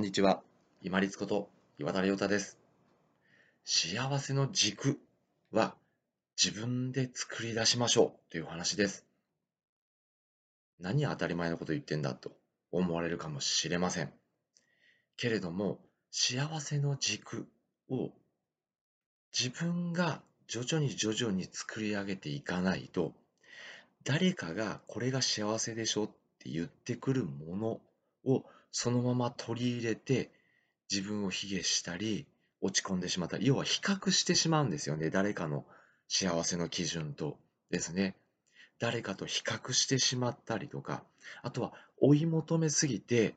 こんにちは。今立こと岩田亮太です。幸せの軸は自分で作り出しましょうという話です。何当たり前のこと言ってんだと思われるかもしれません。けれども、幸せの軸を自分が徐々に徐々に作り上げていかないと、誰かがこれが幸せでしょって言ってくるものをそのまま取り入れて自分を卑下したり落ち込んでしまったり要は比較してしまうんですよね。誰かの幸せの基準と。ですね。誰かと比較してしまったりとかあとは追い求めすぎて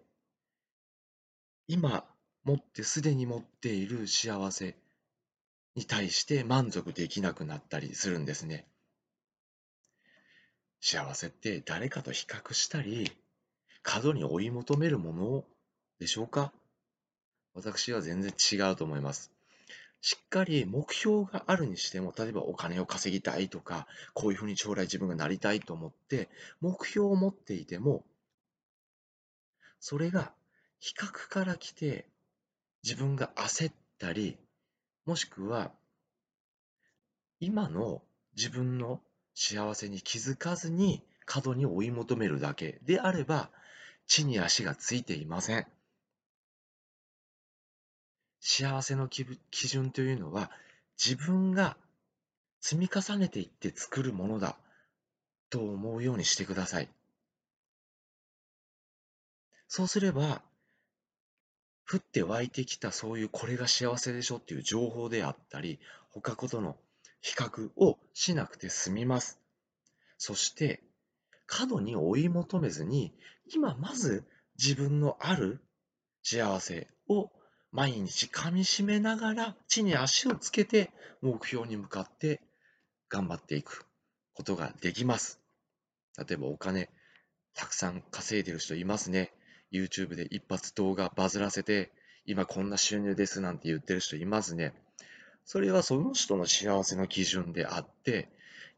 今持ってすでに持っている幸せに対して満足できなくなったりするんですね。幸せって誰かと比較したり過度に追い求めるものでしょうか？私は全然違うと思います。しっかり目標があるにしても、例えばお金を稼ぎたいとか、こういうふうに将来自分がなりたいと思って、目標を持っていても、それが比較から来て、自分が焦ったり、もしくは、今の自分の幸せに気づかずに過度に追い求めるだけであれば、地に足がついていません。幸せの基準というのは自分が積み重ねていって作るものだと思うようにしてください。そうすれば、降って湧いてきたそういうこれが幸せでしょっていう情報であったり、他ことの比較をしなくて済みます。そして、過度に追い求めずに、今まず自分のある幸せを毎日噛みしめながら地に足をつけて目標に向かって頑張っていくことができます。例えばお金たくさん稼いでる人いますね。YouTube で一発動画バズらせて今こんな収入ですなんて言ってる人いますね。それはその人の幸せの基準であって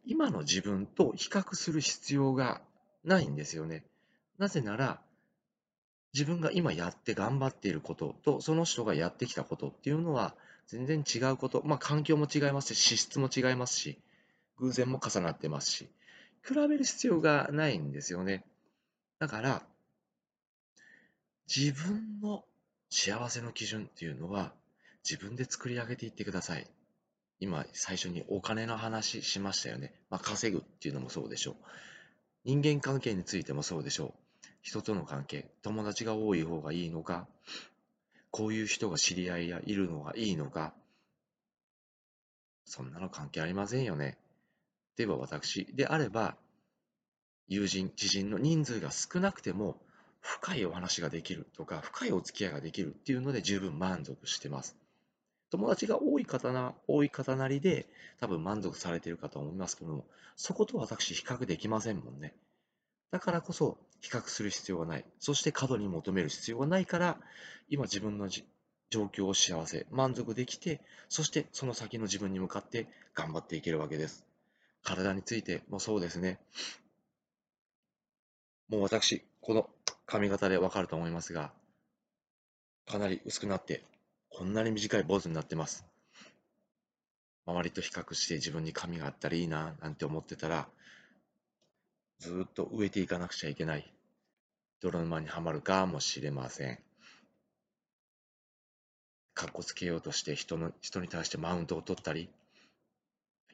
今の自分と比較する必要がないんですよね。なぜなら、自分が今やって頑張っていることと、その人がやってきたことっていうのは、全然違うこと、まあ環境も違いますし、資質も違いますし、偶然も重なってますし、比べる必要がないんですよね。だから、自分の幸せの基準っていうのは、自分で作り上げていってください。今最初にお金の話しましたよね。まあ、稼ぐっていうのもそうでしょう。人間関係についてもそうでしょう。人との関係、友達が多い方がいいのか、こういう人が知り合いやいるのがいいのか、そんなの関係ありませんよね。では私であれば、友人、知人の人数が少なくても、深いお話ができるとか、深いお付き合いができるっていうので十分満足してます。友達が多い方な、多い方なりで、多分満足されてるかと思いますけども、そこと私比較できませんもんね。だからこそ、比較する必要がない。そして過度に求める必要がないから、今自分の状況を幸せ、満足できて、そしてその先の自分に向かって頑張っていけるわけです。体についてもそうですね。もう私、この髪型でわかると思いますが、かなり薄くなってこんなに短い坊主になってます。周りと比較して自分に髪があったらいいななんて思ってたら、ずっと植えていかなくちゃいけない。泥沼にはまるかもしれません。かっこつけようとして人の人に対してマウントを取ったり、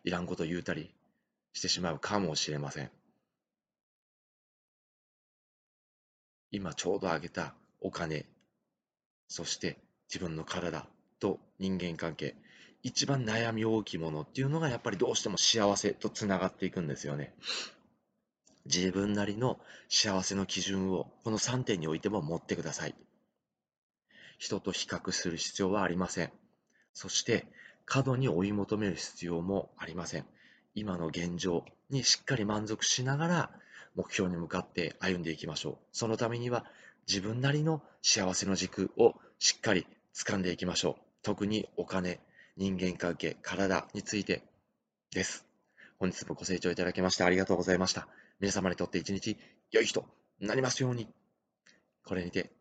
いらんこと言うたりしてしまうかもしれません。今ちょうど挙げたお金、そして自分の体と人間関係、一番悩み大きいものっていうのがやっぱりどうしても幸せとつながっていくんですよね。自分なりの幸せの基準をこの3点においても持ってください。人と比較する必要はありません。そして過度に追い求める必要もありません。今の現状にしっかり満足しながら目標に向かって歩んでいきましょう。そのためには自分なりの幸せの軸をしっかり掴んでいきましょう。特にお金、人間関係、体についてです。本日もご清聴いただきましてありがとうございました。皆様にとって一日良い日となりますように。これにて